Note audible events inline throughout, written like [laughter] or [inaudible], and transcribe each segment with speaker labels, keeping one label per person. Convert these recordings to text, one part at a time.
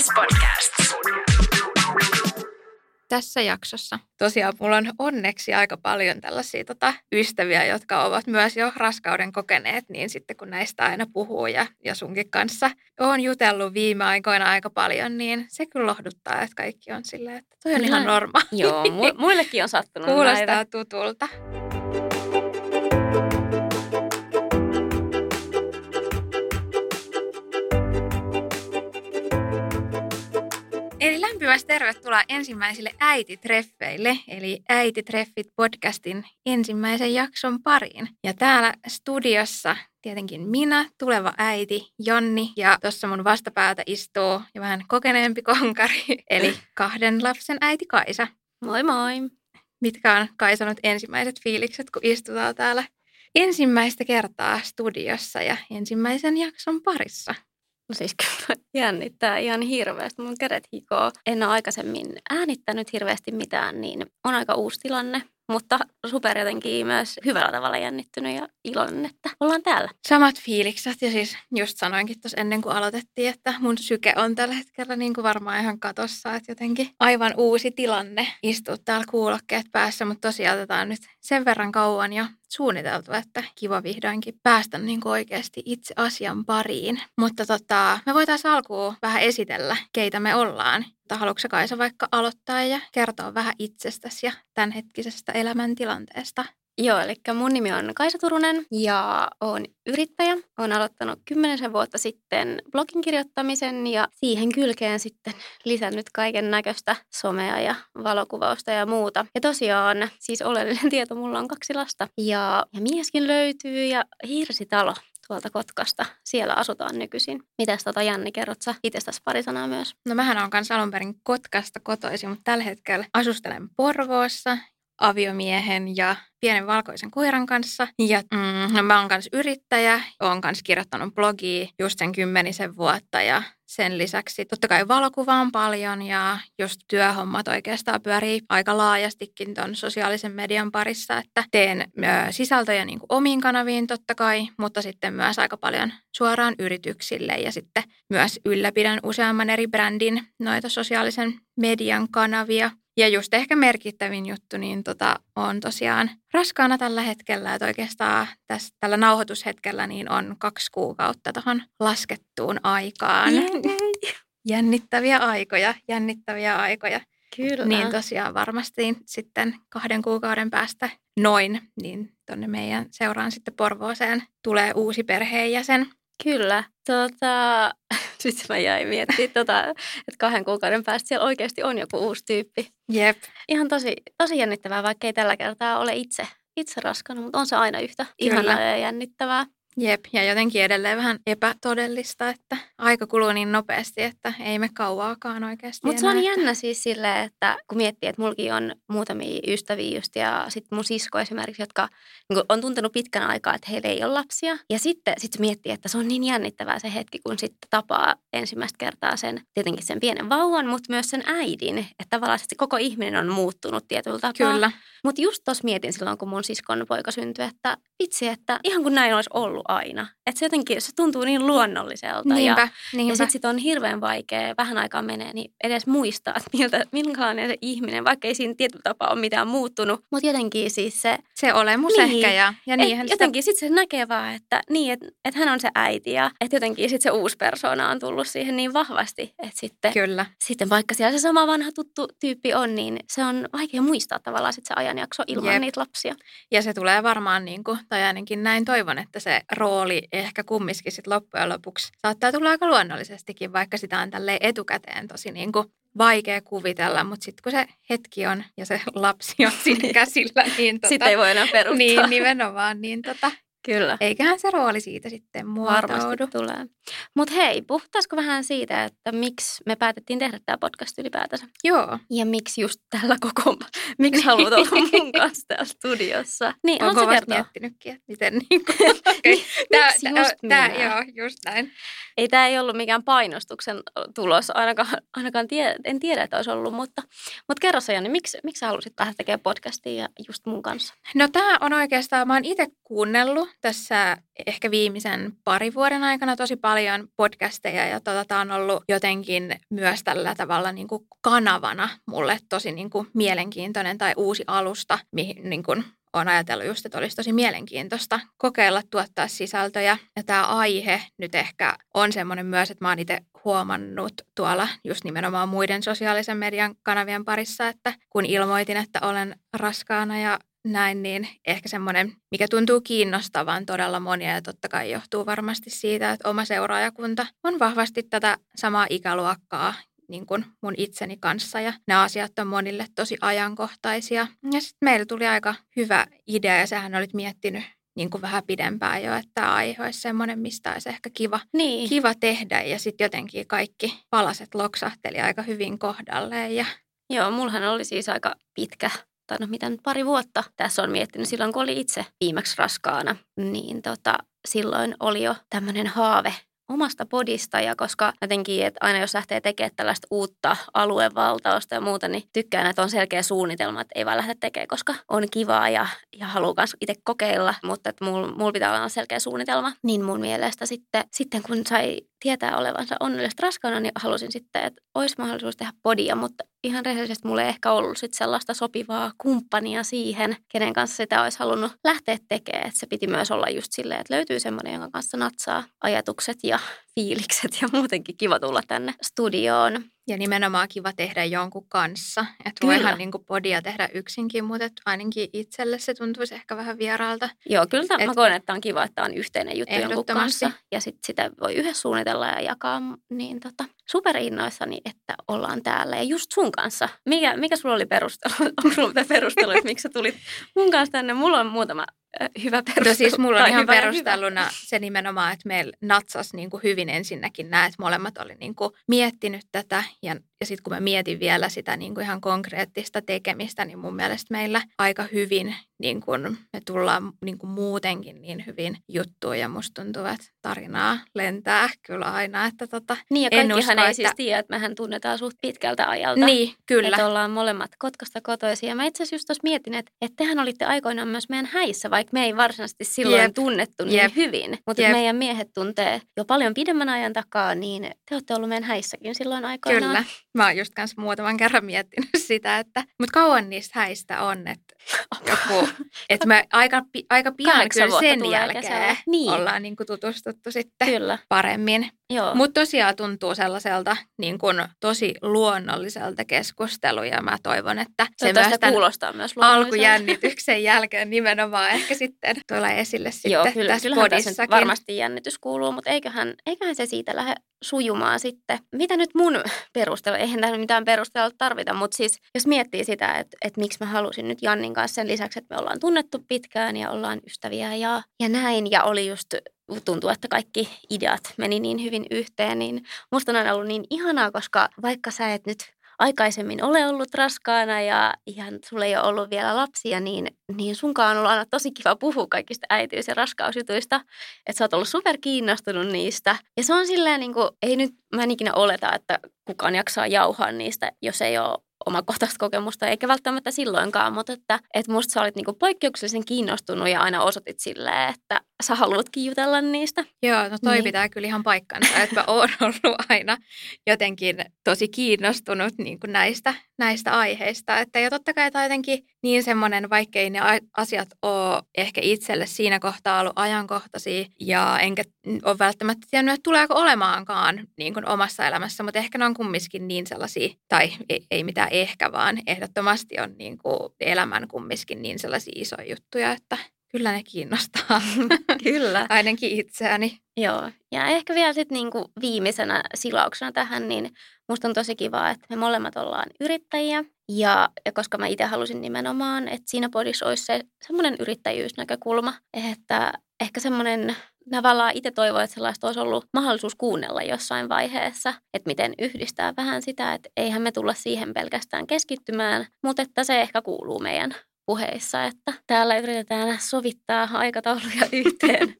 Speaker 1: SBS Podcast.
Speaker 2: Tässä jaksossa tosiaan mulla on onneksi aika paljon tällaisia tota, ystäviä, jotka ovat myös jo raskauden kokeneet, niin sitten kun näistä aina puhuu ja, ja sunkin kanssa olen jutellut viime aikoina aika paljon, niin se kyllä lohduttaa, että kaikki on silleen, että toi on ihan normaali.
Speaker 3: Joo, mu- muillekin on sattunut
Speaker 2: Kuulostaa
Speaker 3: näitä.
Speaker 2: tutulta. Tervetuloa ensimmäisille äititreffeille, eli Äititreffit podcastin ensimmäisen jakson pariin. Ja täällä studiossa tietenkin minä, tuleva äiti Jonni, ja tuossa mun vastapäätä istuu jo vähän kokeneempi konkari, [laughs] eli kahden lapsen äiti Kaisa.
Speaker 3: Moi moi.
Speaker 2: Mitkä on Kaisanut ensimmäiset fiilikset, kun istutaan täällä ensimmäistä kertaa studiossa ja ensimmäisen jakson parissa?
Speaker 3: Siis kyllä [laughs] jännittää ihan hirveästi. Mun kädet hikoo. En ole aikaisemmin äänittänyt hirveästi mitään, niin on aika uusi tilanne. Mutta super jotenkin myös hyvällä tavalla jännittynyt ja iloinen, että ollaan täällä.
Speaker 2: Samat fiilikset ja siis just sanoinkin tuossa ennen kuin aloitettiin, että mun syke on tällä hetkellä niin kuin varmaan ihan katossa, että jotenkin aivan uusi tilanne istua täällä kuulokkeet päässä, mutta tosiaan on nyt sen verran kauan jo suunniteltu, että kiva vihdoinkin päästä niin oikeasti itse asian pariin. Mutta tota, me voitaisiin alkuun vähän esitellä, keitä me ollaan. Haluatko Kaisa vaikka aloittaa ja kertoa vähän itsestäsi ja tämänhetkisestä elämäntilanteesta?
Speaker 3: Joo, eli mun nimi on Kaisa Turunen ja olen yrittäjä. Olen aloittanut kymmenisen vuotta sitten blogin kirjoittamisen ja siihen kylkeen sitten [laughs] lisännyt kaiken näköistä somea ja valokuvausta ja muuta. Ja tosiaan siis oleellinen [laughs] tieto, mulla on kaksi lasta ja, ja mieskin löytyy ja hirsitalo tuolta Kotkasta. Siellä asutaan nykyisin. Mitäs tota Janni, kerrot sä itsestäsi pari sanaa myös?
Speaker 2: No mähän on kanssa alun perin Kotkasta kotoisin, mutta tällä hetkellä asustelen Porvoossa aviomiehen ja pienen valkoisen koiran kanssa. Ja mm, no mä oon kanssa yrittäjä, oon kanssa kirjoittanut blogia just sen kymmenisen vuotta ja sen lisäksi totta kai valokuvaan paljon ja just työhommat oikeastaan pyörii aika laajastikin ton sosiaalisen median parissa, että teen sisältöjä niin kuin omiin kanaviin totta kai, mutta sitten myös aika paljon suoraan yrityksille ja sitten myös ylläpidän useamman eri brändin noita sosiaalisen median kanavia. Ja just ehkä merkittävin juttu, niin tota, on tosiaan raskaana tällä hetkellä, että oikeastaan tässä, tällä nauhoitushetkellä niin on kaksi kuukautta tuohon laskettuun aikaan. Jännittäviä aikoja, jännittäviä aikoja.
Speaker 3: Kyllä.
Speaker 2: Niin tosiaan varmasti sitten kahden kuukauden päästä noin, niin tuonne meidän seuraan sitten Porvooseen tulee uusi perheenjäsen.
Speaker 3: Kyllä. [laughs] Tota, sitten mä jäin miettimään, tota, että kahden kuukauden päästä siellä oikeasti on joku uusi tyyppi.
Speaker 2: Jep.
Speaker 3: Ihan tosi, tosi jännittävää, vaikka ei tällä kertaa ole itse, itse raskana, mutta on se aina yhtä
Speaker 2: Kyllä.
Speaker 3: ihanaa ja jännittävää.
Speaker 2: Jep, ja jotenkin edelleen vähän epätodellista, että aika kuluu niin nopeasti, että ei me kauaakaan oikeasti
Speaker 3: Mutta se on jännä siis silleen, että kun miettii, että mullakin on muutamia ystäviä just ja sitten mun sisko esimerkiksi, jotka niin on tuntenut pitkän aikaa, että heillä ei ole lapsia. Ja sitten sit miettii, että se on niin jännittävää se hetki, kun sitten tapaa ensimmäistä kertaa sen, tietenkin sen pienen vauvan, mutta myös sen äidin. Että tavallaan se koko ihminen on muuttunut tietyllä tapaa.
Speaker 2: Kyllä,
Speaker 3: Mutta just tuossa mietin silloin, kun mun siskon poika syntyi, että vitsi, että ihan kuin näin olisi ollut aina. Että se jotenkin, se tuntuu niin luonnolliselta. Ja,
Speaker 2: niinpä,
Speaker 3: ja
Speaker 2: niinpä.
Speaker 3: sitten sit on hirveän vaikea, vähän aikaa menee, niin edes muistaa, että miltä, minkälainen se ihminen, vaikka ei siinä tietyllä tapaa ole mitään muuttunut. Mutta jotenkin siis se,
Speaker 2: se olemus
Speaker 3: Niin.
Speaker 2: ehkä ja, ja
Speaker 3: et
Speaker 2: niinhän sitä
Speaker 3: jotenkin sitten se näkee vaan, että niin, että et hän on se äiti ja että jotenkin sitten se uusi persoona on tullut siihen niin vahvasti, että sitten,
Speaker 2: Kyllä,
Speaker 3: sitten vaikka siellä se sama vanha tuttu tyyppi on, niin se on vaikea muistaa tavallaan sit se ajanjakso ilman
Speaker 2: Jep.
Speaker 3: niitä lapsia.
Speaker 2: ja se tulee varmaan, niin kuin, tai ainakin näin toivon, että se rooli ehkä kumminkin sit loppujen lopuksi saattaa tulla aika luonnollisestikin, vaikka sitä on tälleen etukäteen tosi niin kuin vaikea kuvitella, mutta sitten kun se hetki on ja se lapsi on siinä [laughs] käsillä, niin, tota,
Speaker 3: Sitten ei voi enää peruuttaa.
Speaker 2: niin nimenomaan, niin tota,
Speaker 3: Kyllä.
Speaker 2: eiköhän se rooli siitä sitten muotoudu.
Speaker 3: Varmasti tulee. Mutta hei, puhutaanko vähän siitä, että miksi me päätettiin tehdä tämä podcast ylipäätänsä?
Speaker 2: Joo,
Speaker 3: Ja miksi just tällä koko, [laughs] miksi haluat olla mun [laughs] kanssa täällä studiossa? Niin,
Speaker 2: Onko vasta
Speaker 3: kertoa?
Speaker 2: miettinytkin, että miten niin kuin, okay. [laughs] tää,
Speaker 3: Miksi
Speaker 2: tää,
Speaker 3: just
Speaker 2: tää,
Speaker 3: minä?
Speaker 2: joo, just näin.
Speaker 3: Ei tämä ei ollut mikään painostuksen tulos, ainakaan, ainakaan tie, en tiedä, että olisi ollut, mutta, mutta kerro sä Janni, miksi, miksi sä halusit lähteä tekemään podcastia ja just mun kanssa?
Speaker 2: No tämä on oikeastaan, mä oon itse kuunnellut tässä ehkä viimeisen pari vuoden aikana tosi paljon podcasteja ja tota, tämä on ollut jotenkin myös tällä tavalla niin kuin kanavana mulle tosi niin kuin mielenkiintoinen tai uusi alusta, mihin niin kuin olen ajatellut just, että olisi tosi mielenkiintoista kokeilla tuottaa sisältöjä. Ja tämä aihe nyt ehkä on semmoinen myös, että mä oon itse huomannut tuolla just nimenomaan muiden sosiaalisen median kanavien parissa, että kun ilmoitin, että olen raskaana ja näin, niin ehkä semmoinen, mikä tuntuu kiinnostavan todella monia ja totta kai johtuu varmasti siitä, että oma seuraajakunta on vahvasti tätä samaa ikäluokkaa niin kuin mun itseni kanssa ja nämä asiat on monille tosi ajankohtaisia. Ja sitten meillä tuli aika hyvä idea ja sehän olit miettinyt niin kuin vähän pidempään jo, että tämä aihe olisi semmoinen, mistä olisi ehkä kiva, niin. kiva tehdä. Ja sitten jotenkin kaikki palaset loksahteli aika hyvin kohdalleen. Ja...
Speaker 3: Joo, mullahan oli siis aika pitkä tai no mitä nyt pari vuotta tässä on miettinyt silloin, kun oli itse viimeksi raskaana, niin tota, silloin oli jo tämmöinen haave omasta podista. Ja koska jotenkin, että aina jos lähtee tekemään tällaista uutta aluevaltausta ja muuta, niin tykkään, että on selkeä suunnitelma, että ei vaan lähde tekemään, koska on kivaa ja, ja haluaa myös itse kokeilla, mutta että mulla mul pitää olla selkeä suunnitelma. Niin mun mielestä sitten, sitten kun sai tietää olevansa onnellisesti raskaana, niin halusin sitten, että olisi mahdollisuus tehdä podia, mutta ihan rehellisesti mulle ei ehkä ollut sit sellaista sopivaa kumppania siihen, kenen kanssa sitä olisi halunnut lähteä tekemään. Että se piti myös olla just silleen, että löytyy semmoinen, jonka kanssa natsaa ajatukset ja fiilikset ja muutenkin kiva tulla tänne studioon.
Speaker 2: Ja nimenomaan kiva tehdä jonkun kanssa. Että voihan niin kuin podia tehdä yksinkin, mutta ainakin itselle se tuntuisi ehkä vähän vieraalta.
Speaker 3: Joo, kyllä tämän, Et, mä koen, että on kiva, että on yhteinen juttu jonkun kanssa. Ja sitten sitä voi yhdessä suunnitella ja jakaa. Niin tota, superinnoissani, että ollaan täällä. Ja just sun kanssa. Mikä, mikä sulla oli perustelu? Onko [laughs] sulla perustelu, että miksi sä tulit mun kanssa tänne? Mulla on muutama hyvä perustelu. No
Speaker 2: siis mulla on ihan perusteluna se nimenomaan, että meillä natsas niin kuin hyvin ensinnäkin nämä, että molemmat oli niin kuin miettinyt tätä ja, ja sitten kun mä mietin vielä sitä niin kuin ihan konkreettista tekemistä, niin mun mielestä meillä aika hyvin niin kuin me tullaan niin kuin muutenkin niin hyvin juttuun ja musta tuntuu, että tarinaa lentää kyllä aina. Että tota,
Speaker 3: niin ja kaikkihan usko, ei että... siis tiedä, että mehän tunnetaan suht pitkältä ajalta.
Speaker 2: Niin, kyllä.
Speaker 3: Että ollaan molemmat Kotkasta kotoisia. Ja mä itse asiassa just tuossa mietin, että, että tehän olitte aikoinaan myös meidän häissä, vaikka me ei varsinaisesti silloin Jep. tunnettu niin Jep. hyvin. Mutta meidän miehet tuntee jo paljon pidemmän ajan takaa, niin te olette ollut meidän häissäkin silloin aikoinaan.
Speaker 2: Kyllä. Mä oon just kanssa muutaman kerran miettinyt [laughs] sitä, että mutta kauan niistä häistä on, että [laughs] joku, että me aika, aika pian kyllä sen jälkeen niin. ollaan niin kuin tutustuttu sitten kyllä. paremmin. Mutta tosiaan tuntuu sellaiselta niin kuin tosi luonnolliselta keskustelu ja mä toivon, että se myös
Speaker 3: kuulostaa myös
Speaker 2: alkujännityksen jälkeen nimenomaan ehkä sitten tulee esille sitten Joo, kyllä, tässä podissakin.
Speaker 3: varmasti jännitys kuuluu, mutta eiköhän, eiköhän se siitä lähde sujumaan sitten. Mitä nyt mun [laughs] perustelu, eihän tähän mitään perustelua tarvita, mutta siis jos miettii sitä, että, että miksi mä halusin nyt Jannin kanssa sen lisäksi, että me ollaan tunnettu pitkään ja ollaan ystäviä ja, ja näin, ja oli just tuntuu, että kaikki ideat meni niin hyvin yhteen, niin musta on aina ollut niin ihanaa, koska vaikka sä et nyt aikaisemmin ole ollut raskaana ja ihan sulle ei ole ollut vielä lapsia, niin, niin sunkaan on ollut aina tosi kiva puhua kaikista äitiys- ja raskausjutuista. Että sä oot ollut super kiinnostunut niistä. Ja se on silleen niin kuin, ei nyt, mä en ikinä oleta, että kukaan jaksaa jauhaa niistä, jos ei ole omakohtaista kokemusta, eikä välttämättä silloinkaan, mutta että, että musta sä olit niinku poikkeuksellisen kiinnostunut ja aina osoitit silleen, että sä haluatkin jutella niistä.
Speaker 2: Joo, no toi niin. pitää kyllä ihan paikkansa, että mä oon [laughs] ollut aina jotenkin tosi kiinnostunut niin kuin näistä, näistä aiheista. Että ja totta kai tämä jotenkin niin semmoinen, vaikkei ne asiat ole ehkä itselle siinä kohtaa ollut ajankohtaisia ja enkä ole välttämättä tiennyt, että tuleeko olemaankaan niin kuin omassa elämässä, mutta ehkä ne on kumminkin niin sellaisia, tai ei, ei mitään ehkä, vaan ehdottomasti on niin kuin elämän kumminkin niin sellaisia isoja juttuja, että Kyllä ne kiinnostaa. [laughs]
Speaker 3: Kyllä.
Speaker 2: Ainakin itseäni.
Speaker 3: Joo. Ja ehkä vielä sitten niinku viimeisenä silauksena tähän, niin musta on tosi kiva, että me molemmat ollaan yrittäjiä. Ja, ja koska mä itse halusin nimenomaan, että siinä podissa olisi se semmoinen yrittäjyysnäkökulma, että ehkä semmoinen tavallaan itse toivoin, että sellaista olisi ollut mahdollisuus kuunnella jossain vaiheessa, että miten yhdistää vähän sitä, että eihän me tulla siihen pelkästään keskittymään, mutta että se ehkä kuuluu meidän puheissa, että täällä yritetään sovittaa aikatauluja [laughs] yhteen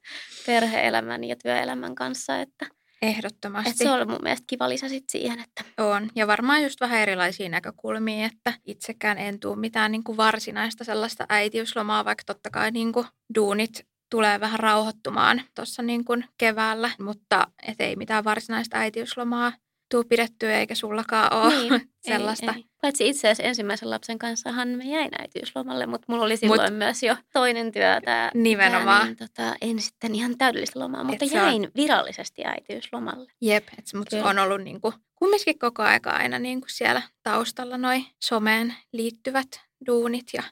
Speaker 3: perhe-elämän ja työelämän kanssa, että
Speaker 2: Ehdottomasti.
Speaker 3: Että se on mun mielestä kiva lisä sit siihen. Että...
Speaker 2: On. Ja varmaan just vähän erilaisia näkökulmia, että itsekään en tule mitään niin kuin varsinaista sellaista äitiyslomaa, vaikka totta kai niin kuin duunit tulee vähän rauhoittumaan tuossa niin kuin keväällä, mutta et ei mitään varsinaista äitiyslomaa tuu pidettyä eikä sullakaan ole niin, [laughs] sellaista. Ei, ei.
Speaker 3: Paitsi itse asiassa ensimmäisen lapsen kanssahan me jäin äitiyslomalle, mutta mulla oli silloin Mut, myös jo toinen työ. Tää,
Speaker 2: nimenomaan. Tää, niin,
Speaker 3: tota, en sitten ihan täydellistä lomaa, mutta et jäin on... virallisesti äitiyslomalle.
Speaker 2: Jep, että mut on ollut niinku, kumminkin koko aika aina niinku siellä taustalla noi someen liittyvät duunit ja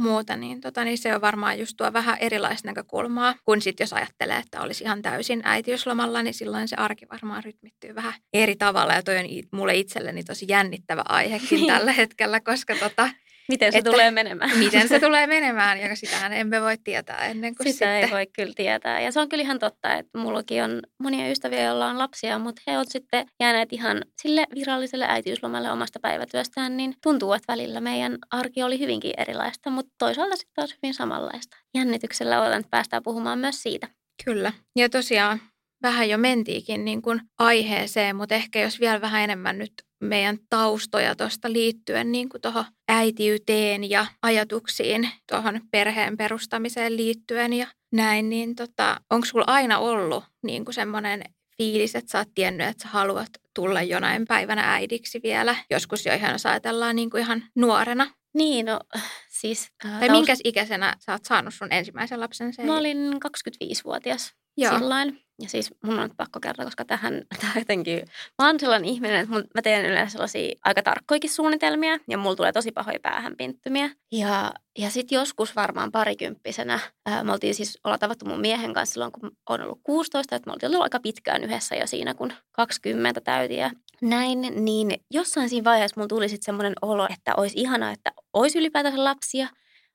Speaker 2: muuta, niin, tota, niin se on varmaan just tuo vähän erilaista näkökulmaa, kun sitten jos ajattelee, että olisi ihan täysin äitiyslomalla, niin silloin se arki varmaan rytmittyy vähän eri tavalla. Ja toi on mulle itselleni tosi jännittävä aihekin niin. tällä hetkellä, koska tota,
Speaker 3: Miten se että, tulee menemään.
Speaker 2: Miten se [laughs] tulee menemään, ja sitähän emme voi tietää ennen kuin
Speaker 3: Sitä
Speaker 2: sitten.
Speaker 3: ei voi kyllä tietää. Ja se on kyllä ihan totta, että mullakin on monia ystäviä, joilla on lapsia, mutta he ovat sitten jääneet ihan sille viralliselle äitiyslomalle omasta päivätyöstään, niin tuntuu, että välillä meidän arki oli hyvinkin erilaista, mutta toisaalta sitten taas hyvin samanlaista. Jännityksellä odotan, että päästään puhumaan myös siitä.
Speaker 2: Kyllä. Ja tosiaan vähän jo mentiikin niin kuin aiheeseen, mutta ehkä jos vielä vähän enemmän nyt meidän taustoja tuosta liittyen niin kuin tuohon äitiyteen ja ajatuksiin tuohon perheen perustamiseen liittyen ja näin, niin tota, onko sulla aina ollut niin kuin semmoinen fiilis, että sä oot tiennyt, että sä haluat tulla jonain päivänä äidiksi vielä. Joskus jo ihan jos ajatellaan niin kuin ihan nuorena.
Speaker 3: Niin, no siis...
Speaker 2: Äh, tai taust... minkä ikäisenä sä oot saanut sun ensimmäisen lapsen?
Speaker 3: Mä olin 25-vuotias Joo. silloin. Ja siis mun on pakko kertoa, koska tähän, [laughs] tähän jotenkin, mä oon sellainen ihminen, että mä teen yleensä sellaisia aika tarkkoikin suunnitelmia ja mulla tulee tosi pahoja päähänpinttymiä. Ja, ja sitten joskus varmaan parikymppisenä, ää, me oltiin siis, olla tavattu mun miehen kanssa silloin, kun on ollut 16, että me oltiin ollut aika pitkään yhdessä jo siinä, kun 20 täytin ja näin, niin jossain siinä vaiheessa mulla tuli sitten semmoinen olo, että olisi ihanaa, että olisi ylipäätänsä lapsia,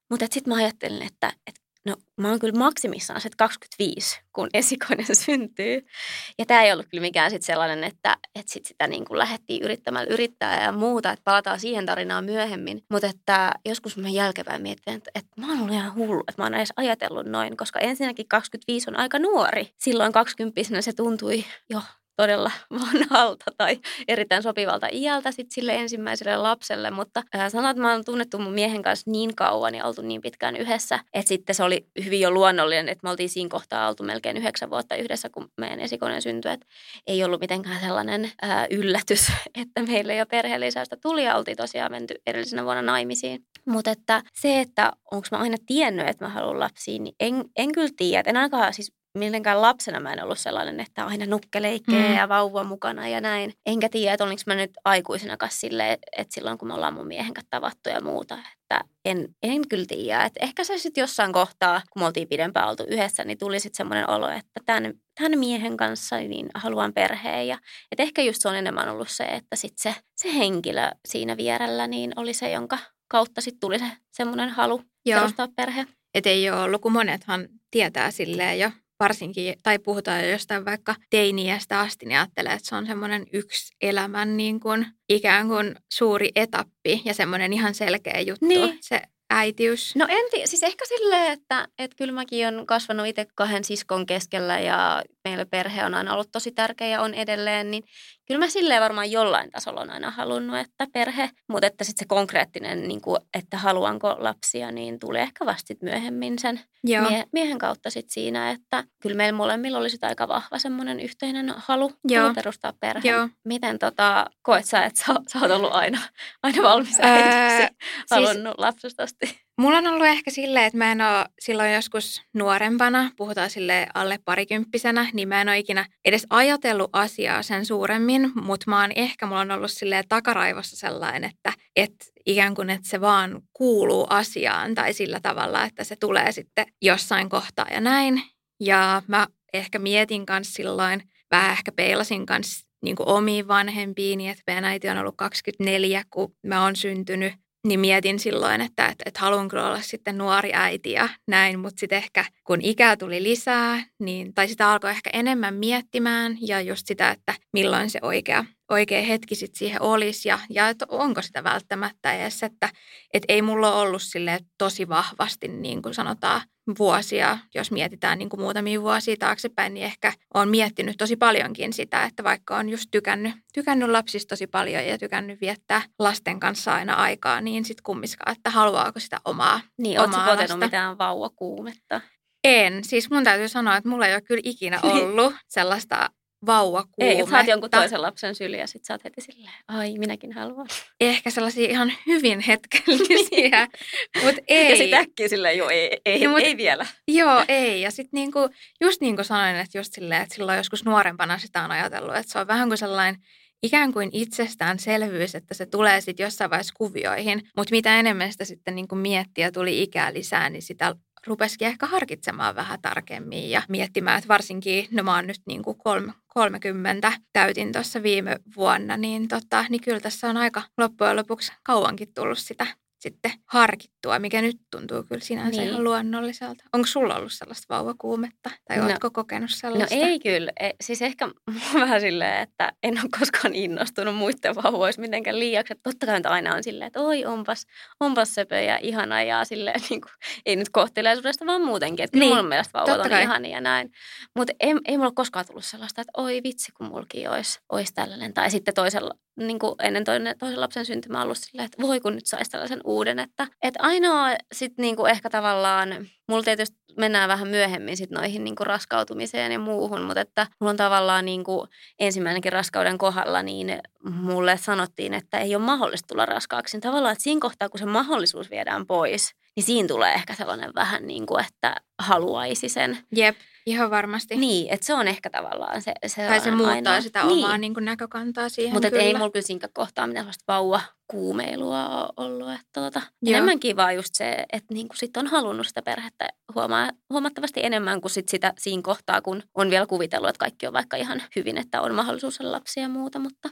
Speaker 3: mutta sitten mä ajattelin, että, että No mä oon kyllä maksimissaan se 25, kun esikoinen [laughs] syntyy. Ja tämä ei ollut kyllä mikään sit sellainen, että, että sit sitä niin kuin lähdettiin yrittämällä yrittää ja muuta, että palataan siihen tarinaan myöhemmin. Mutta että joskus mä jälkeenpäin mietin, että, että mä oon ollut ihan hullu, että mä oon edes ajatellut noin, koska ensinnäkin 25 on aika nuori. Silloin 20 se tuntui jo todella [laughs] vanhalta tai erittäin sopivalta iältä sit sille ensimmäiselle lapselle, mutta sanotaan, että mä oon tunnettu mun miehen kanssa niin kauan ja oltu niin pitkään yhdessä, että sitten se oli hyvin jo luonnollinen, että me oltiin siinä kohtaa oltu melkein yhdeksän vuotta yhdessä, kun meidän esikoinen syntyi, että ei ollut mitenkään sellainen äh, yllätys, [laughs] että meille jo perheellisäystä tuli ja oltiin tosiaan menty edellisenä vuonna naimisiin. Mutta että se, että onko mä aina tiennyt, että mä haluan lapsiin, niin en, en kyllä tiedä. En ainakaan siis mitenkään lapsena mä en ollut sellainen, että aina nukkeleikkejä mm. ja vauva mukana ja näin. Enkä tiedä, että olinko mä nyt aikuisena kanssa silleen, että silloin kun me ollaan mun miehen kanssa tavattu ja muuta, että en, en kyllä tiedä. Että ehkä se sitten jossain kohtaa, kun me oltiin pidempään oltu yhdessä, niin tuli sitten semmoinen olo, että tämän, tämän miehen kanssa niin haluan perheen. Ja, että ehkä just se on enemmän ollut se, että sitten se, se henkilö siinä vierellä niin oli se, jonka kautta sitten tuli se semmoinen halu Joo. perustaa perhe.
Speaker 2: Että ei ole ollut, kun monethan tietää silleen jo varsinkin, tai puhutaan jo jostain vaikka teiniästä asti, niin ajattelee, että se on semmoinen yksi elämän niin kuin, ikään kuin suuri etappi ja semmoinen ihan selkeä juttu. Niin. Se äitiys?
Speaker 3: No en siis ehkä silleen, että, että kyllä mäkin olen kasvanut itse kahden siskon keskellä ja meillä perhe on aina ollut tosi tärkeä ja on edelleen, niin kyllä mä silleen varmaan jollain tasolla on aina halunnut, että perhe, mutta että sitten se konkreettinen, niin kuin, että haluanko lapsia, niin tulee ehkä vasta sit myöhemmin sen mie- miehen kautta sit siinä, että kyllä meillä molemmilla olisi aika vahva semmoinen yhteinen halu, halu perustaa perhe. Joo. Miten tota, koet sä, että sä, sä oot ollut aina, aina valmis äidiksi, öö, halunnut siis, lapsesta asti?
Speaker 2: Mulla on ollut ehkä silleen, että mä en ole silloin joskus nuorempana, puhutaan sille alle parikymppisenä, niin mä en ole ikinä edes ajatellut asiaa sen suuremmin, mutta mä oon ehkä, mulla on ollut silleen takaraivossa sellainen, että, että ikään kuin, että se vaan kuuluu asiaan tai sillä tavalla, että se tulee sitten jossain kohtaa ja näin. Ja mä ehkä mietin kanssa silloin, vähän ehkä peilasin kanssa niin omiin vanhempiini, että meidän äiti on ollut 24, kun mä oon syntynyt niin mietin silloin, että, että, että haluanko olla sitten nuori äiti ja näin, mutta sitten ehkä kun ikää tuli lisää, niin, tai sitä alkoi ehkä enemmän miettimään ja just sitä, että milloin se oikea, oikea hetki sitten siihen olisi ja, ja että onko sitä välttämättä edes, että, että ei mulla ollut sille tosi vahvasti niin kuin sanotaan vuosia, jos mietitään niin kuin muutamia vuosia taaksepäin, niin ehkä on miettinyt tosi paljonkin sitä, että vaikka on just tykännyt, tykännyt lapsista tosi paljon ja tykännyt viettää lasten kanssa aina aikaa, niin sitten kummiskaan, että haluaako sitä omaa
Speaker 3: Niin, oletko potenut mitään vauvakuumetta?
Speaker 2: En. Siis mun täytyy sanoa, että mulla ei ole kyllä ikinä [laughs] ollut sellaista vauvakuumetta.
Speaker 3: Ei, että saat jonkun toisen lapsen syliin ja sitten sä oot heti silleen, ai minäkin haluan.
Speaker 2: Ehkä sellaisia ihan hyvin hetkellisiä, [laughs] mutta ei.
Speaker 3: Ja sitten äkkiä silleen, joo ei, ei,
Speaker 2: Ja mut-
Speaker 3: ei vielä.
Speaker 2: Joo, ei. Ja sitten niinku, just niin kuin sanoin, että just silleen, että silloin joskus nuorempana sitä on ajatellut, että se on vähän kuin sellainen ikään kuin itsestäänselvyys, että se tulee sitten jossain vaiheessa kuvioihin. Mutta mitä enemmän sitä sitten niinku miettii ja tuli ikää lisää, niin sitä rupesikin ehkä harkitsemaan vähän tarkemmin ja miettimään, että varsinkin, no mä oon nyt niin kuin kolme, 30 täytin tuossa viime vuonna, niin, tota, niin kyllä tässä on aika loppujen lopuksi kauankin tullut sitä sitten harkittua, mikä nyt tuntuu kyllä sinänsä
Speaker 3: Niin.
Speaker 2: ihan luonnolliselta. Onko sulla ollut sellaista vauvakuumetta tai
Speaker 3: No-
Speaker 2: oletko kokenut
Speaker 3: No
Speaker 2: sellaista?
Speaker 3: ei kyllä. E, siis ehkä [laughs] vähän silleen, että en ole koskaan innostunut muiden vauvoista mitenkään liiaksi. Että totta kai aina on silleen, että oi onpas, onpas söpö ja ihana ja silleen [laughs] niin kuin, ei nyt kohteleisuudesta vaan muutenkin. Että Niin, mun mielestä vauvat
Speaker 2: totta
Speaker 3: on
Speaker 2: kai.
Speaker 3: ihania ja näin. Mutta ei, ei mulla ole koskaan tullut sellaista, että oi vitsi kun mulki olisi, olisi tällainen. Tai sitten toisella, niin kuin ennen toinen, toisen lapsen syntymää ollut silleen, että voi kun nyt saisi tällaisen uuden. Että, että ainoa sitten niin kuin ehkä tavallaan, mulla tietysti mennään vähän myöhemmin sit noihin niin kuin raskautumiseen ja muuhun, mutta että mulla on tavallaan niin kuin ensimmäinenkin raskauden kohdalla, niin mulle sanottiin, että ei ole mahdollista tulla raskaaksi. Tavallaan, että siinä kohtaa, kun se mahdollisuus viedään pois, niin siinä tulee ehkä sellainen vähän niin kuin, että haluaisi sen.
Speaker 2: Jep, ihan varmasti.
Speaker 3: Niin, että se on ehkä tavallaan se se
Speaker 2: tai se muuttaa
Speaker 3: ainoa.
Speaker 2: sitä
Speaker 3: niin.
Speaker 2: omaa niin kuin näkökantaa siihen
Speaker 3: Mutta ei mulla kyllä siinä kohtaa mitään sellaista vauvakuumeilua ole ollut. Että tuota,
Speaker 2: Joo.
Speaker 3: enemmänkin vaan just se, että niinku sit on halunnut sitä perhettä huomaa, huomattavasti enemmän kuin sit sitä siinä kohtaa, kun on vielä kuvitellut, että kaikki on vaikka ihan hyvin, että on mahdollisuus olla lapsia ja muuta. Mutta,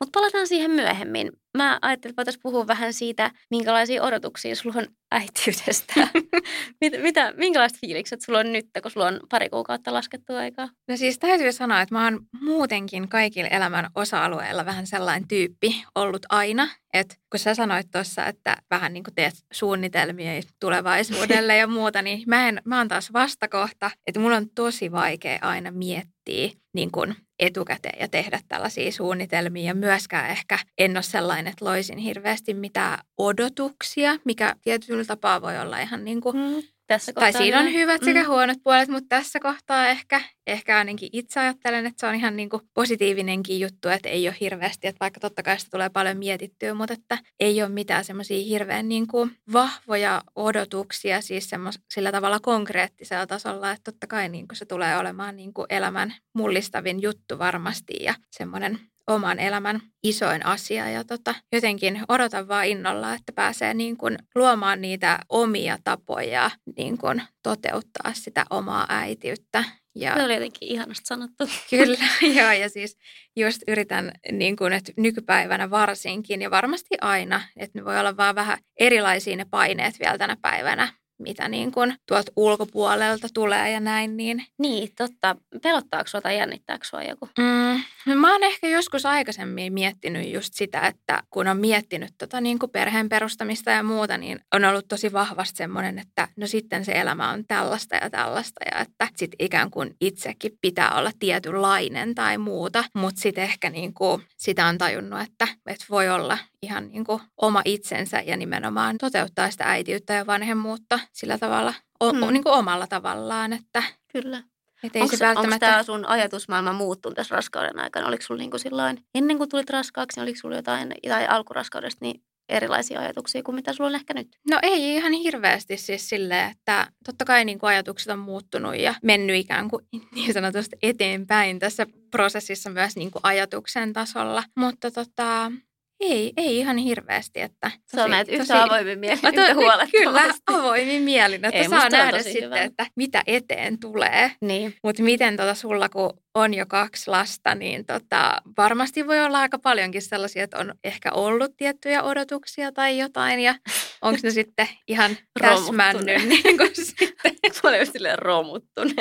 Speaker 3: mutta palataan siihen myöhemmin. Mä ajattelin, että voitaisiin puhua vähän siitä, minkälaisia odotuksia sulla on äitiydestä. [laughs] mitä, mitä, minkälaiset fiilikset sulla on nyt, kun sulla on pari kuukautta laskettu aikaa?
Speaker 2: No siis täytyy sanoa, että mä oon muutenkin kaikilla elämän osa-alueilla vähän sellainen tyyppi ollut aina. Että kun sä sanoit tuossa, että vähän niin kuin teet suunnitelmia tulevaisuudelle ja muuta, niin mä, en, mä oon taas vastakohta, että mulla on tosi vaikea aina miettiä niin kuin etukäteen ja tehdä tällaisia suunnitelmia. Ja myöskään ehkä en ole sellainen, että loisin hirveästi mitään odotuksia, mikä tietyllä tapaa voi olla ihan niin kuin
Speaker 3: Hmm. Tässä
Speaker 2: tai siinä on
Speaker 3: näin.
Speaker 2: hyvät sekä
Speaker 3: Mm.
Speaker 2: huonot puolet, mutta tässä kohtaa ehkä, ehkä ainakin itse ajattelen, että se on ihan niin kuin positiivinenkin juttu, että ei ole hirveästi, että vaikka totta kai sitä tulee paljon mietittyä, mutta että ei ole mitään semmoisia hirveän niin kuin vahvoja odotuksia siis semmos, sillä tavalla konkreettisella tasolla, että totta kai niin kuin se tulee olemaan niin kuin elämän mullistavin juttu varmasti ja semmoinen oman elämän isoin asia ja tota, jotenkin odotan vaan innolla, että pääsee niin kuin luomaan niitä omia tapoja niin kuin toteuttaa sitä omaa äitiyttä. Ja
Speaker 3: Se oli jotenkin ihanasti sanottu.
Speaker 2: kyllä, [laughs] joo, ja siis just yritän niin kuin, että nykypäivänä varsinkin ja varmasti aina, että ne voi olla vaan vähän erilaisia ne paineet vielä tänä päivänä, mitä niin kuin tuolta ulkopuolelta tulee ja näin, niin
Speaker 3: Niin, totta. Pelottaako sua tai jännittääkö sua joku?
Speaker 2: Mm, no mä oon ehkä joskus aikaisemmin miettinyt just sitä, että kun on miettinyt tota niin kuin perheen perustamista ja muuta, niin on ollut tosi vahvasti semmoinen, että no sitten se elämä on tällaista ja tällaista ja että sit ikään kuin itsekin pitää olla tietynlainen tai muuta, mutta sitten ehkä niin kuin sitä on tajunnut, että, että voi olla ihan niin kuin oma itsensä ja nimenomaan toteuttaa sitä äitiyttä ja vanhemmuutta sillä tavalla, o,
Speaker 3: Hmm.
Speaker 2: niin kuin omalla tavallaan, että
Speaker 3: Kyllä.
Speaker 2: et ei
Speaker 3: Onko
Speaker 2: se välttämättä...
Speaker 3: tämä sun ajatusmaailma muuttunut tässä raskauden aikana? Oliko sulla niinku silloin, ennen kuin tulit raskaaksi, niin oliko sulla jotain, tai alkuraskaudesta, niin erilaisia ajatuksia kuin mitä sulla on ehkä nyt?
Speaker 2: No ei ihan hirveästi siis silleen, että totta kai niin kuin ajatukset on muuttunut ja mennyt ikään kuin [laughs] niin sanotusti eteenpäin tässä prosessissa myös niin kuin ajatuksen tasolla. Mutta tota, ei, ei ihan hirveästi. Että
Speaker 3: Sä näet yhtä avoimin mielin, [laughs]
Speaker 2: to-
Speaker 3: huolettomasti.
Speaker 2: Kyllä, avoimin mielin, että
Speaker 3: Ei,
Speaker 2: saa
Speaker 3: se on
Speaker 2: nähdä
Speaker 3: tosi
Speaker 2: sitten,
Speaker 3: hyvä.
Speaker 2: että mitä eteen tulee.
Speaker 3: Niin.
Speaker 2: Mutta miten tota sulla, kun on jo kaksi lasta, niin tota, varmasti voi olla aika paljonkin sellaisia, että on ehkä ollut tiettyjä odotuksia tai jotain, ja [laughs] onko ne sitten ihan täsmännyt niin kuin [laughs] sitten.
Speaker 3: Mä just silleen romuttunut.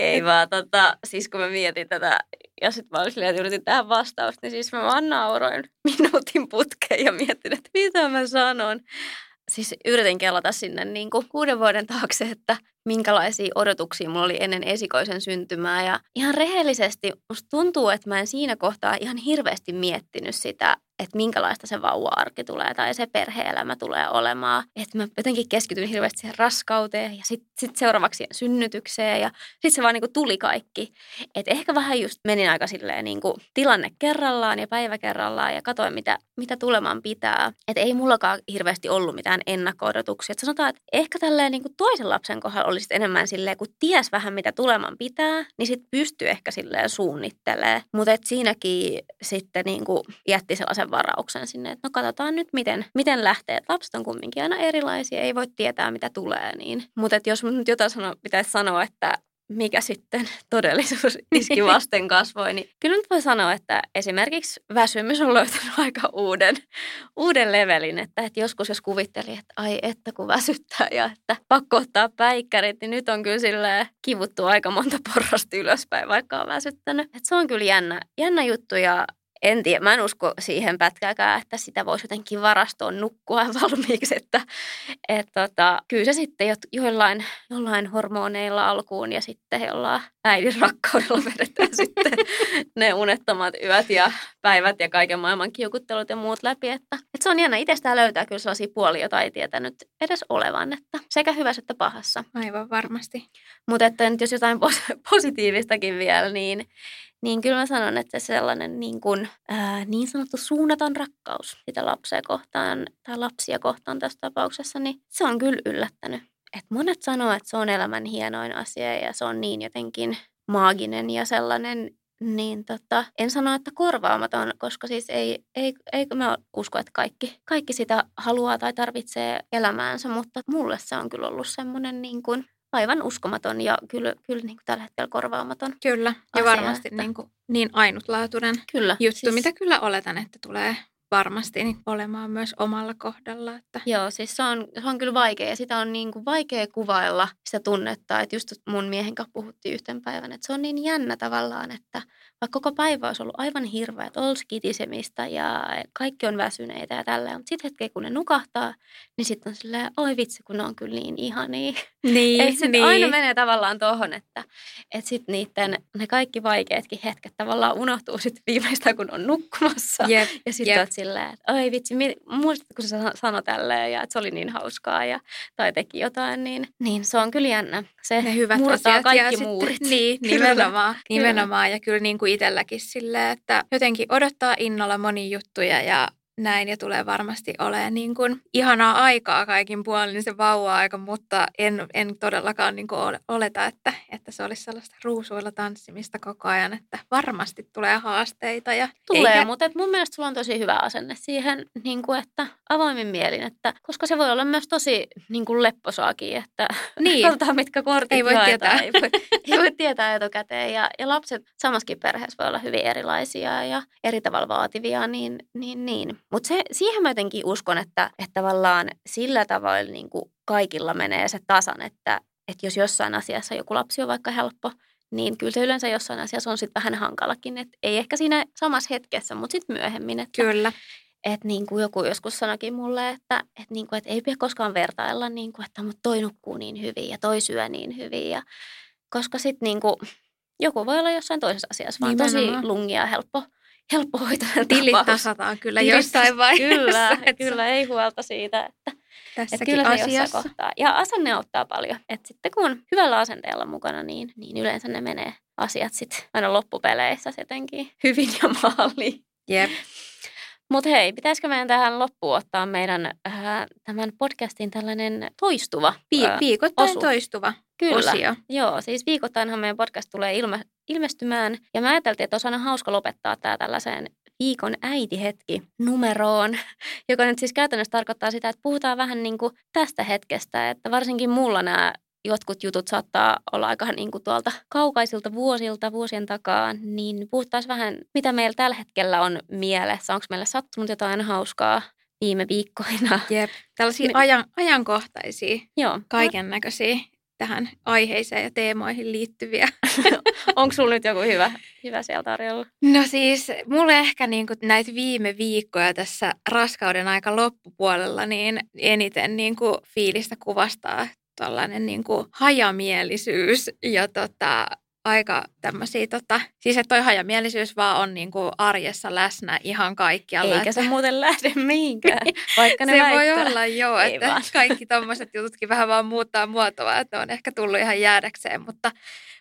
Speaker 3: Ei vaan, tota, siis kun mä mietin tätä, ja sitten mä olin silleen, että yritin tähän vastausta, niin siis mä vaan nauroin [laughs] minuutin putkeen ja mietin, että mitä mä sanon. Siis yritin kelata sinne niin kuin kuuden vuoden taakse, että minkälaisia odotuksia mulla oli ennen esikoisen syntymää. Ja ihan rehellisesti musta tuntuu, että mä en siinä kohtaa ihan hirveästi miettinyt sitä, että minkälaista se vauva-arki tulee tai se perheelämä tulee olemaan. Että mä jotenkin keskityin hirveästi siihen raskauteen ja sitten sit seuraavaksi synnytykseen ja sitten se vaan niin kuin tuli kaikki. Että ehkä vähän just menin aika silleen niin kuin tilanne kerrallaan ja päivä kerrallaan ja katsoin mitä, mitä tulemaan pitää. Että ei mullakaan hirveästi ollut mitään ennakko-odotuksia. Että sanotaan, että ehkä tälleen niin kuin toisen lapsen kohdalla olisi enemmän silleen, kun ties vähän mitä tuleman pitää, niin sitten pystyy ehkä silleen suunnittelemaan. Mutta siinäkin sitten niin kuin jätti sellaisen varauksen sinne, että no katsotaan nyt miten, miten lähtee. Et lapset on kumminkin aina erilaisia, ei voi tietää mitä tulee. Niin. Mutta jos nyt jotain sano, pitäisi sanoa, että mikä sitten todellisuus [laughs] iski vasten kasvoi, niin kyllä nyt voi sanoa, että esimerkiksi väsymys on löytänyt aika uuden, uuden levelin, että, että joskus jos kuvitteli, että ai että kun väsyttää ja että pakko ottaa päikkärit, niin nyt on kyllä silleen kivuttu aika monta porrasta ylöspäin, vaikka on väsyttänyt. Että se on kyllä jännä, jännä juttu ja en tiedä, mä en usko siihen pätkääkään, että sitä voisi jotenkin varastoon nukkua [laughs] valmiiksi, että et tota, kyllä se sitten jo, joillain, jollain hormoneilla alkuun ja sitten jollain äidin rakkaudella vedetään [laughs] sitten ne unettomat yöt ja päivät ja kaiken maailman kiukuttelut ja muut läpi, että, että se on jännä. Itsestään löytää kyllä sellaisia puolia, joita ei tietänyt edes olevan, että sekä hyvässä että pahassa.
Speaker 2: Aivan varmasti.
Speaker 3: Mutta että nyt jos jotain positiivistakin vielä, niin niin kyllä mä sanon, että se sellainen niin, kuin, ää, niin sanottu suunnaton rakkaus sitä lapsia kohtaan tai lapsia kohtaan tässä tapauksessa, niin se on kyllä yllättänyt. Et monet sanoo, että se on elämän hienoin asia ja se on niin jotenkin maaginen ja sellainen, niin tota, en sano, että korvaamaton, koska siis ei, ei, ei mä usko, että kaikki, kaikki sitä haluaa tai tarvitsee elämäänsä, mutta mulle se on kyllä ollut semmoinen niin kuin aivan uskomaton ja kyllä, kyllä niin kuin tällä hetkellä korvaamaton.
Speaker 2: Kyllä, ja asia, varmasti että... niin, kuin, niin ainutlaatuinen kyllä, juttu, siis... mitä kyllä oletan, että tulee varmasti niin olemaan myös omalla kohdalla. Että.
Speaker 3: Joo, siis se on, se on kyllä vaikea ja sitä on niin kuin vaikea kuvailla sitä tunnetta, että just mun miehen kanssa puhuttiin yhten päivän, että se on niin jännä tavallaan, että – vaikka koko päivä olisi ollut aivan hirveä, että olisi kitisemistä ja kaikki on väsyneitä ja tällä. Mutta sitten hetkeä, kun ne nukahtaa, niin sitten on silleen, oi vitsi, kun ne on kyllä niin ihania.
Speaker 2: Niin,
Speaker 3: että niin. aina menee tavallaan tuohon, että, että sitten niiden, ne kaikki vaikeatkin hetket tavallaan unohtuu sitten viimeistä, kun on nukkumassa.
Speaker 2: Yep,
Speaker 3: ja sitten olet silleen, että oi vitsi, muistatko kun sä sanoi tälleen ja että se oli niin hauskaa ja, tai teki jotain, niin, niin se on kyllä jännä. Se
Speaker 2: ne hyvät
Speaker 3: murtaa kaikki
Speaker 2: sitten,
Speaker 3: muurit. [laughs]
Speaker 2: Niin, [laughs] nimenomaan. nimenomaan. Ja kyllä niin kuin itselläkin silleen, että jotenkin odottaa innolla moni juttuja ja näin ja tulee varmasti olemaan niin kuin ihanaa aikaa kaikin puolin niin se vauva-aika, mutta en, en todellakaan niin kuin oleta, että, että se olisi sellaista ruusuilla tanssimista koko ajan, että varmasti tulee haasteita. Ja
Speaker 3: tulee, eikä... mutta et mun mielestä sulla on tosi hyvä asenne siihen, niin kuin, että avoimin mielin, että, koska se voi olla myös tosi niin kuin lepposaakin, että [laughs] niin. katsotaan mitkä kortit
Speaker 2: ei voi tietää.
Speaker 3: Ei voi, ei voi tietää etukäteen ja, ja lapset samaskin perheessä voi olla hyvin erilaisia ja eri tavalla vaativia, niin, niin, niin. Mutta siihen mä jotenkin uskon, että, että tavallaan sillä tavalla niin kuin kaikilla menee se tasan, että, että jos jossain asiassa joku lapsi on vaikka helppo, niin kyllä se yleensä jossain asiassa on sitten vähän hankalakin. Että ei ehkä siinä samassa hetkessä, mutta sitten myöhemmin. Että,
Speaker 2: kyllä.
Speaker 3: Että niin kuin joku joskus sanoikin mulle, että, että, niin kuin, että ei pidä koskaan vertailla, niin kuin, että mutta toi nukkuu niin hyvin ja toi syö niin hyvin. Ja, koska sitten niin kuin, joku voi olla jossain toisessa asiassa vaan tosi lungia ja helppo helppo hoitaa
Speaker 2: Tilit tasataan kyllä Tilit, jossain vaiheessa.
Speaker 3: Kyllä, kyllä, ei huolta siitä, että, että kyllä asiassa. kohtaa. Ja asenne auttaa paljon. Että sitten kun on hyvällä asenteella mukana, niin, niin yleensä ne menee asiat sitten aina loppupeleissä jotenkin hyvin ja maaliin.
Speaker 2: Jep.
Speaker 3: Mutta hei, pitäisikö meidän tähän loppuun ottaa meidän äh, tämän podcastin tällainen toistuva
Speaker 2: Pi- äh, Viikoittain osu. toistuva
Speaker 3: Kyllä.
Speaker 2: osio.
Speaker 3: Joo, siis viikoittainhan meidän podcast tulee ilme, ilmestymään. Ja mä ajattelin, että olisi hauska lopettaa tämä tällaiseen viikon äitihetki numeroon, [laughs] joka nyt siis käytännössä tarkoittaa sitä, että puhutaan vähän niin kuin tästä hetkestä, että varsinkin mulla nämä jotkut jutut saattaa olla aika niin kuin tuolta kaukaisilta vuosilta, vuosien takaa, niin puhuttaisiin vähän, mitä meillä tällä hetkellä on mielessä. Onko meillä sattunut jotain hauskaa viime viikkoina?
Speaker 2: Jep, [laughs] tällaisia niin. ajan, ajankohtaisia, Joo. kaiken näköisiä tähän aiheeseen ja teemoihin liittyviä. [laughs] [laughs]
Speaker 3: Onko sulla nyt joku hyvä, hyvä siellä tarjolla?
Speaker 2: No siis mulle ehkä niin kuin näitä viime viikkoja tässä raskauden aika loppupuolella niin eniten niin kuin fiilistä kuvastaa tällainen niin kuin hajamielisyys ja tota, aika tämmöisiä, tota, siis että toi hajamielisyys vaan on niinku arjessa läsnä ihan kaikkialla.
Speaker 3: Eikä
Speaker 2: että...
Speaker 3: se muuten lähde [laughs] mihinkään, vaikka ne
Speaker 2: se
Speaker 3: väittää.
Speaker 2: voi olla joo,
Speaker 3: Ei
Speaker 2: että
Speaker 3: vaan.
Speaker 2: kaikki tommoset jututkin vähän vaan muuttaa muotoa, että on ehkä tullut ihan jäädäkseen, mutta,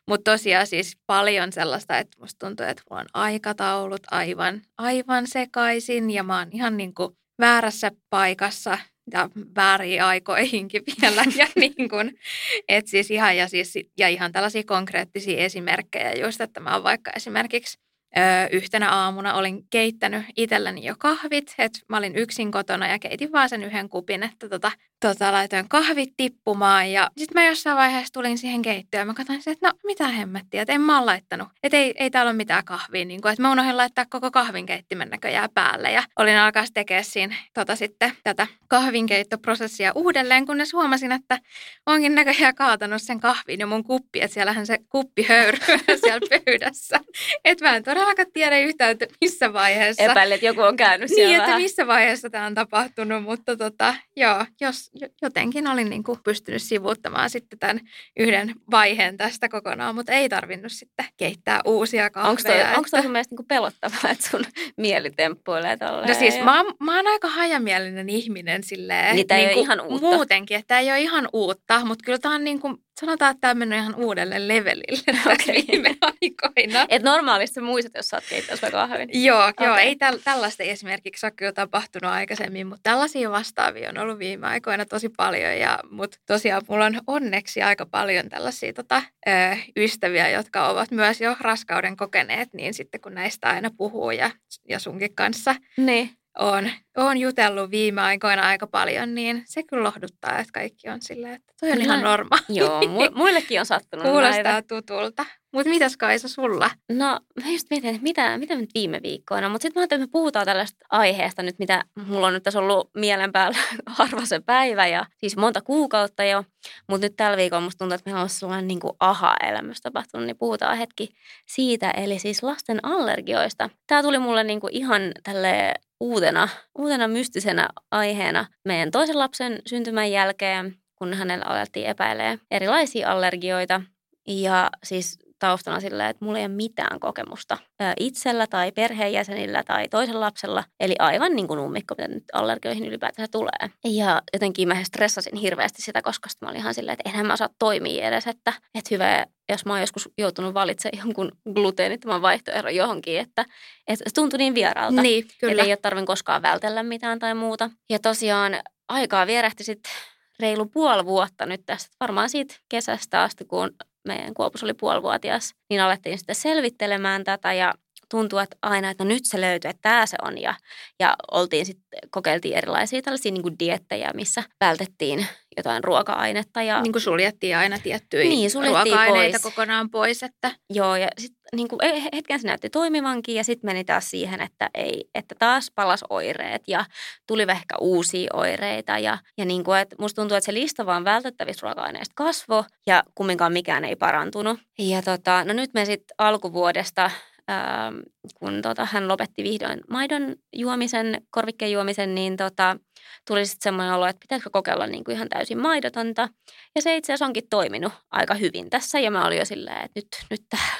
Speaker 2: mutta tosiaan siis paljon sellaista, että musta tuntuu, että mulla on aikataulut aivan, aivan sekaisin ja mä oon ihan niin kuin väärässä paikassa ja vääriin aikoihinkin [laughs] vielä. Ja, niin kuin, et siis ihan, ja, siis, ja ihan tällaisia konkreettisia esimerkkejä just, että mä vaikka esimerkiksi Öö, yhtenä aamuna olin keittänyt itselleni jo kahvit, että mä olin yksin kotona ja keitin vaan sen yhden kupin, että tota, tota, laitoin kahvit tippumaan ja sitten mä jossain vaiheessa tulin siihen keittiöön. Ja mä katsoin, että no mitä hemmettiä, että en mä ole laittanut, että ei, ei täällä ole mitään kahvia, niin kuin, että mä unohdin laittaa koko kahvinkeittimen näköjään päälle ja olin alkaa tekemään siinä tota, sitten tätä kahvinkeittoprosessia uudelleen, kunnes huomasin, että onkin näköjään kaatanut sen kahvin ja mun kuppi, että siellähän se kuppi höyryy [laughs] siellä pöydässä, että mä en todellakaan tiedä yhtään, että missä vaiheessa.
Speaker 3: Epäilen, että joku on käynyt siellä
Speaker 2: Niin, että missä vaiheessa tämä on tapahtunut, mutta tota, joo, jos jo- jotenkin olin niin kuin pystynyt sivuuttamaan sitten tämän yhden vaiheen tästä kokonaan, mutta ei tarvinnut sitten keittää uusia kahveja.
Speaker 3: Onko toi, onko toi
Speaker 2: että-
Speaker 3: sun mielestä niinku pelottavaa, että sun [laughs] mieli temppuilee tolleen?
Speaker 2: No siis mä, oon- mä oon aika hajamielinen ihminen silleen.
Speaker 3: Niin tää ei
Speaker 2: niinku
Speaker 3: ihan uutta.
Speaker 2: Muutenkin, että tämä ei ole ihan uutta, mutta kyllä tämä on niin kuin, sanotaan, että tämä on mennyt ihan uudelle levelille
Speaker 3: Okei.
Speaker 2: viime [laughs] aikoina.
Speaker 3: Et normaalisti sä muistat, jos sä oot keittänyt sitä kahvin.
Speaker 2: Joo, okay. joo ei täl, tällaista esimerkiksi ole kyllä tapahtunut aikaisemmin, mutta tällaisia vastaavia on ollut viime aikoina tosi paljon. Ja, mutta tosiaan mulla on onneksi aika paljon tällaisia tota, ö, ystäviä, jotka ovat myös jo raskauden kokeneet, niin sitten kun näistä aina puhuu ja, ja sunkin kanssa
Speaker 3: Niin.
Speaker 2: on, on jutellut viime aikoina aika paljon, niin se kyllä lohduttaa, että kaikki on silleen, että toi on ihan normaali.
Speaker 3: Joo, mu- muillekin on sattunut näitä.
Speaker 2: Kuulostaa tutulta. Mutta mitäs Kaisa sulla?
Speaker 3: No, mä just mietin, että mitä, mitä nyt viime viikkoina, mutta sitten mä ajattelin, että me puhutaan tällaista aiheesta nyt, mitä mulla on nyt tässä ollut mielen päällä [laughs] harva se päivä ja siis monta kuukautta jo, mutta nyt tällä viikolla musta tuntuu, että meillä on sellainen niin kuin aha-elämys tapahtunut, niin puhutaan hetki siitä, eli siis lasten allergioista. Tämä tuli mulle niin kuin ihan tälle uutena, uutena mystisenä aiheena meidän toisen lapsen syntymän jälkeen, kun hänellä alettiin epäilee erilaisia allergioita. Ja siis taustana sillä, että mulla ei ole mitään kokemusta itsellä tai perheenjäsenillä tai toisen lapsella. Eli aivan niin kuin ummikko, mitä nyt allergioihin ylipäätään tulee. Ja jotenkin mä stressasin hirveästi sitä, koska mä olin ihan silleen, että enhän mä osaa toimia edes, että, että hyvä, jos mä oon joskus joutunut valitsemaan jonkun gluteenittoman vaihtoehdon johonkin, että, että se tuntui niin vieraalta.
Speaker 2: Niin,
Speaker 3: Kyllä. Eli ei ole tarvinnut koskaan vältellä mitään tai muuta. Ja tosiaan aikaa vierähti sitten reilu puoli vuotta nyt tästä. Varmaan siitä kesästä asti, kun meidän Kuopus oli puolivuotias, niin alettiin sitten selvittelemään tätä ja tuntuu, että aina, että no nyt se löytyy, että tämä se on. Ja, ja oltiin sitten, kokeiltiin erilaisia tällaisia niin kuin diettejä, missä vältettiin jotain ruoka-ainetta. Ja,
Speaker 2: Niin kuin suljettiin aina tiettyjä
Speaker 3: Niin, suljettiin
Speaker 2: ruoka-aineita
Speaker 3: pois.
Speaker 2: kokonaan pois. Että...
Speaker 3: Joo, ja sitten niin kuin, hetken se näytti toimivankin ja sitten meni taas siihen, että, ei, että taas palas oireet ja tuli ehkä uusia oireita. Ja, ja niin kuin, että musta tuntuu, että se lista vaan vältettävistä ruoka-aineista kasvo ja kumminkaan mikään ei parantunut. Ja tota, no nyt me sitten alkuvuodesta ähm, kun tota, hän lopetti vihdoin maidon juomisen, korvikkeen juomisen, niin tota, tuli sitten semmoinen olo, että pitäisikö kokeilla niin kuin ihan täysin maidotonta. Ja se itse asiassa onkin toiminut aika hyvin tässä ja mä olin jo silleen, että nyt, nyt tää,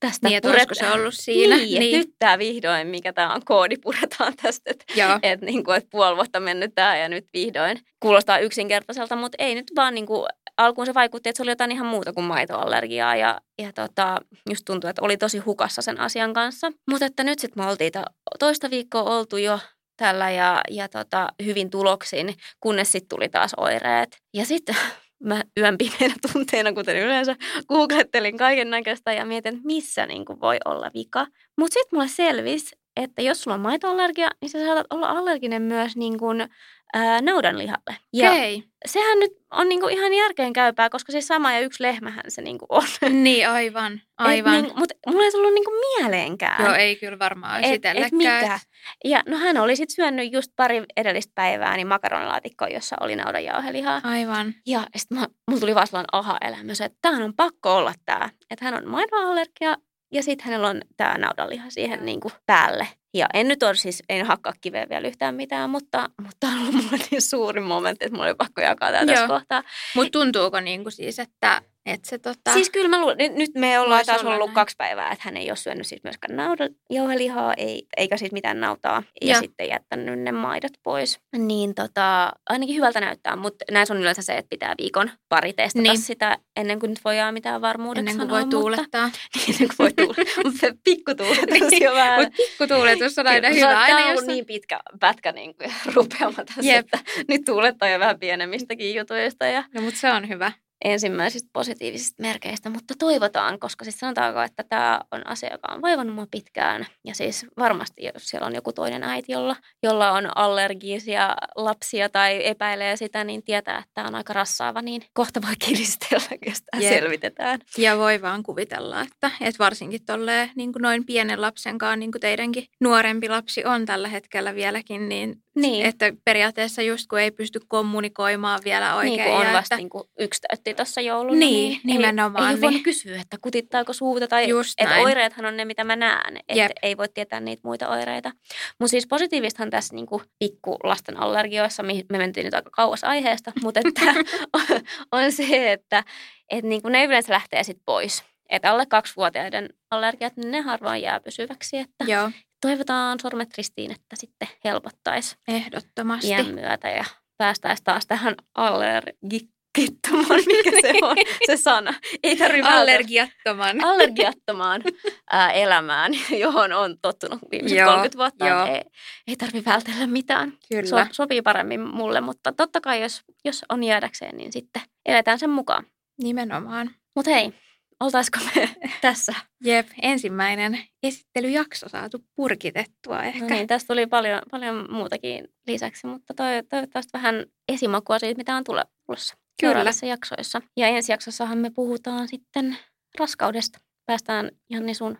Speaker 3: tästä
Speaker 2: Niin, olisiko se ollut siinä?
Speaker 3: Niin, niin. nyt tämä vihdoin, mikä tämä on, koodi puretaan [laughs] tästä, että et niin kuin, et puoli vuotta mennyt tämä ja nyt vihdoin. Kuulostaa yksinkertaiselta, mutta ei nyt vaan niin kuin, alkuun se vaikutti, että se oli jotain ihan muuta kuin maitoallergiaa ja, ja tota, just tuntui, että oli tosi hukassa sen asian kanssa. Mutta että nyt sitten me oltiin to, toista viikkoa oltu jo tällä ja, ja tota, hyvin tuloksin, kunnes sitten tuli taas oireet. Ja sitten [laughs] mä yön pimeänä tunteina, kuten yleensä, googlettelin kaiken näköistä ja mietin, että missä niin kuin voi olla vika. Mutta sitten mulle selvisi, että jos sulla on maitoallergia, niin sä saatat olla allerginen myös niin kuin, ää, naudanlihalle. Ja
Speaker 2: Okei.
Speaker 3: sehän nyt on niin kuin ihan järkeenkäypää, koska siis sama ja yksi lehmähän se niin kuin on.
Speaker 2: Niin, aivan. [laughs] Aivan.
Speaker 3: Niin, mutta mulla ei tullut niin kuin mieleenkään.
Speaker 2: Joo, ei kyllä varmaan
Speaker 3: Et- et mikä? Ja no hän oli sitten syönyt just pari edellistä päivää niin makaronilaatikkoa, jossa oli naudanjauhelihaa.
Speaker 2: Aivan.
Speaker 3: Ja sitten mulla tuli vaan sellainen aha-elämys, että tämähän on pakko olla tämä. Että hän on maidonallergia ja sitten hänellä on tämä naudanliha siihen niin kuin päälle. Ja en nyt ole siis, en hakkaa kiveä vielä yhtään mitään, mutta, mutta tämä on ollut mulle niin suuri momentti, että mulla oli pakko jakaa tämä tässä kohtaa.
Speaker 2: Mutta tuntuuko niinku siis, että, Et se, tota...
Speaker 3: Siis kyllä mä luulen, nyt, me ollaan taas
Speaker 2: olla
Speaker 3: ollut
Speaker 2: näin.
Speaker 3: kaksi päivää, että hän ei ole syönyt siis myöskään naudanjauhelihaa, ei, eikä siis mitään nautaa, ja,
Speaker 2: Joo.
Speaker 3: sitten jättänyt ne maidot pois. Niin tota, ainakin hyvältä näyttää, mutta näissä on yleensä se, että pitää viikon pari testata
Speaker 2: Niin.
Speaker 3: niin. sitä ennen kuin nyt voidaan mitään varmuudeksi
Speaker 2: ennen kuin
Speaker 3: sanoa,
Speaker 2: voi tuulettaa.
Speaker 3: Mutta, [laughs] ennen kuin voi tuulettaa. [laughs] mutta se pikkutuuletus jo vähän.
Speaker 2: Mutta pikkutuuletus on aina hyvä. Aina
Speaker 3: on
Speaker 2: jos
Speaker 3: niin pitkä pätkä niin kuin, [laughs] rupeama tässä,
Speaker 2: Jep.
Speaker 3: että nyt tuulettaa jo vähän pienemmistäkin jutuista ja
Speaker 2: No, mutta se on hyvä.
Speaker 3: Ensimmäisistä positiivisista merkeistä, mutta toivotaan, koska siis sanotaanko, että tämä on asia, joka on vaivannut mua pitkään. Ja siis varmasti, jos siellä on joku toinen äiti, jolla, jolla on allergisia lapsia tai epäilee sitä, niin tietää, että tämä on aika rassaava, niin kohta voi kiristellä, jos tämä
Speaker 2: Jep.
Speaker 3: selvitetään.
Speaker 2: Ja voi vaan kuvitella, että, että varsinkin tolleen niin kuin noin pienen lapsenkaan, niin kuin teidänkin nuorempi lapsi on tällä hetkellä vieläkin, niin,
Speaker 3: Niin.
Speaker 2: että periaatteessa just kun ei pysty kommunikoimaan vielä oikein.
Speaker 3: niin kuin on vasta
Speaker 2: että,
Speaker 3: niin kuin yksi täytti tuossa jouluna.
Speaker 2: Niin, nimenomaan,
Speaker 3: Ei, ei
Speaker 2: niin.
Speaker 3: voinut kysyä, että kutittaako suuta tai
Speaker 2: Just
Speaker 3: että
Speaker 2: näin.
Speaker 3: oireethan on ne, mitä mä näen.
Speaker 2: Jep.
Speaker 3: Että ei voi tietää niitä muita oireita. Mutta siis positiivistahan tässä niin kuin pikkulasten allergioissa, mihin me mentiin nyt aika kauas aiheesta, mutta että on, [laughs] [laughs] on se, että että niin kuin ne yleensä lähtee sitten pois. Että alle kaksivuotiaiden allergiat, niin ne harvoin jää pysyväksi. Että
Speaker 2: Joo,
Speaker 3: toivotaan sormet ristiin, että sitten helpottaisi
Speaker 2: ehdottomasti.
Speaker 3: iän myötä ja päästäisiin taas tähän allergikittomaan, mikä se on se sana. Ei tarvitse
Speaker 2: Allergiattoman.
Speaker 3: allergiattomaan ää, elämään, johon on tottunut viimeiset
Speaker 2: Joo,
Speaker 3: 30 vuotta.
Speaker 2: joo.
Speaker 3: Ei, ei tarvitse vältellä mitään.
Speaker 2: Kyllä.
Speaker 3: So, sopii paremmin mulle, mutta totta kai jos, jos on jäädäkseen, niin sitten eletään sen mukaan.
Speaker 2: Nimenomaan.
Speaker 3: Mutta hei, oltaisiko me [laughs] tässä?
Speaker 2: Jep, ensimmäinen esittelyjakso saatu purkitettua ehkä.
Speaker 3: No niin, tästä tuli paljon, paljon muutakin lisäksi, mutta toi, toivottavasti vähän esimakua siitä, mitä on tulossa seuraavissa jaksoissa. Ja ensi jaksossahan me puhutaan sitten raskaudesta. Päästään Janni sun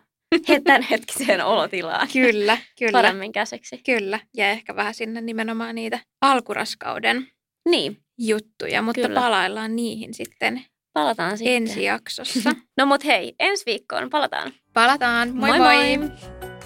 Speaker 3: he- [laughs] tämänhetkiseen olotilaan
Speaker 2: Kyllä, kyllä.
Speaker 3: paremmin käsiksi.
Speaker 2: Kyllä, ja ehkä vähän sinne nimenomaan niitä alkuraskauden
Speaker 3: Niin,
Speaker 2: juttuja, mutta
Speaker 3: Kyllä.
Speaker 2: palaillaan niihin sitten
Speaker 3: palataan sitten.
Speaker 2: ensi jaksossa. [laughs]
Speaker 3: No mut hei, ensi viikkoon palataan.
Speaker 2: Palataan, moi moi! moi.
Speaker 3: moi.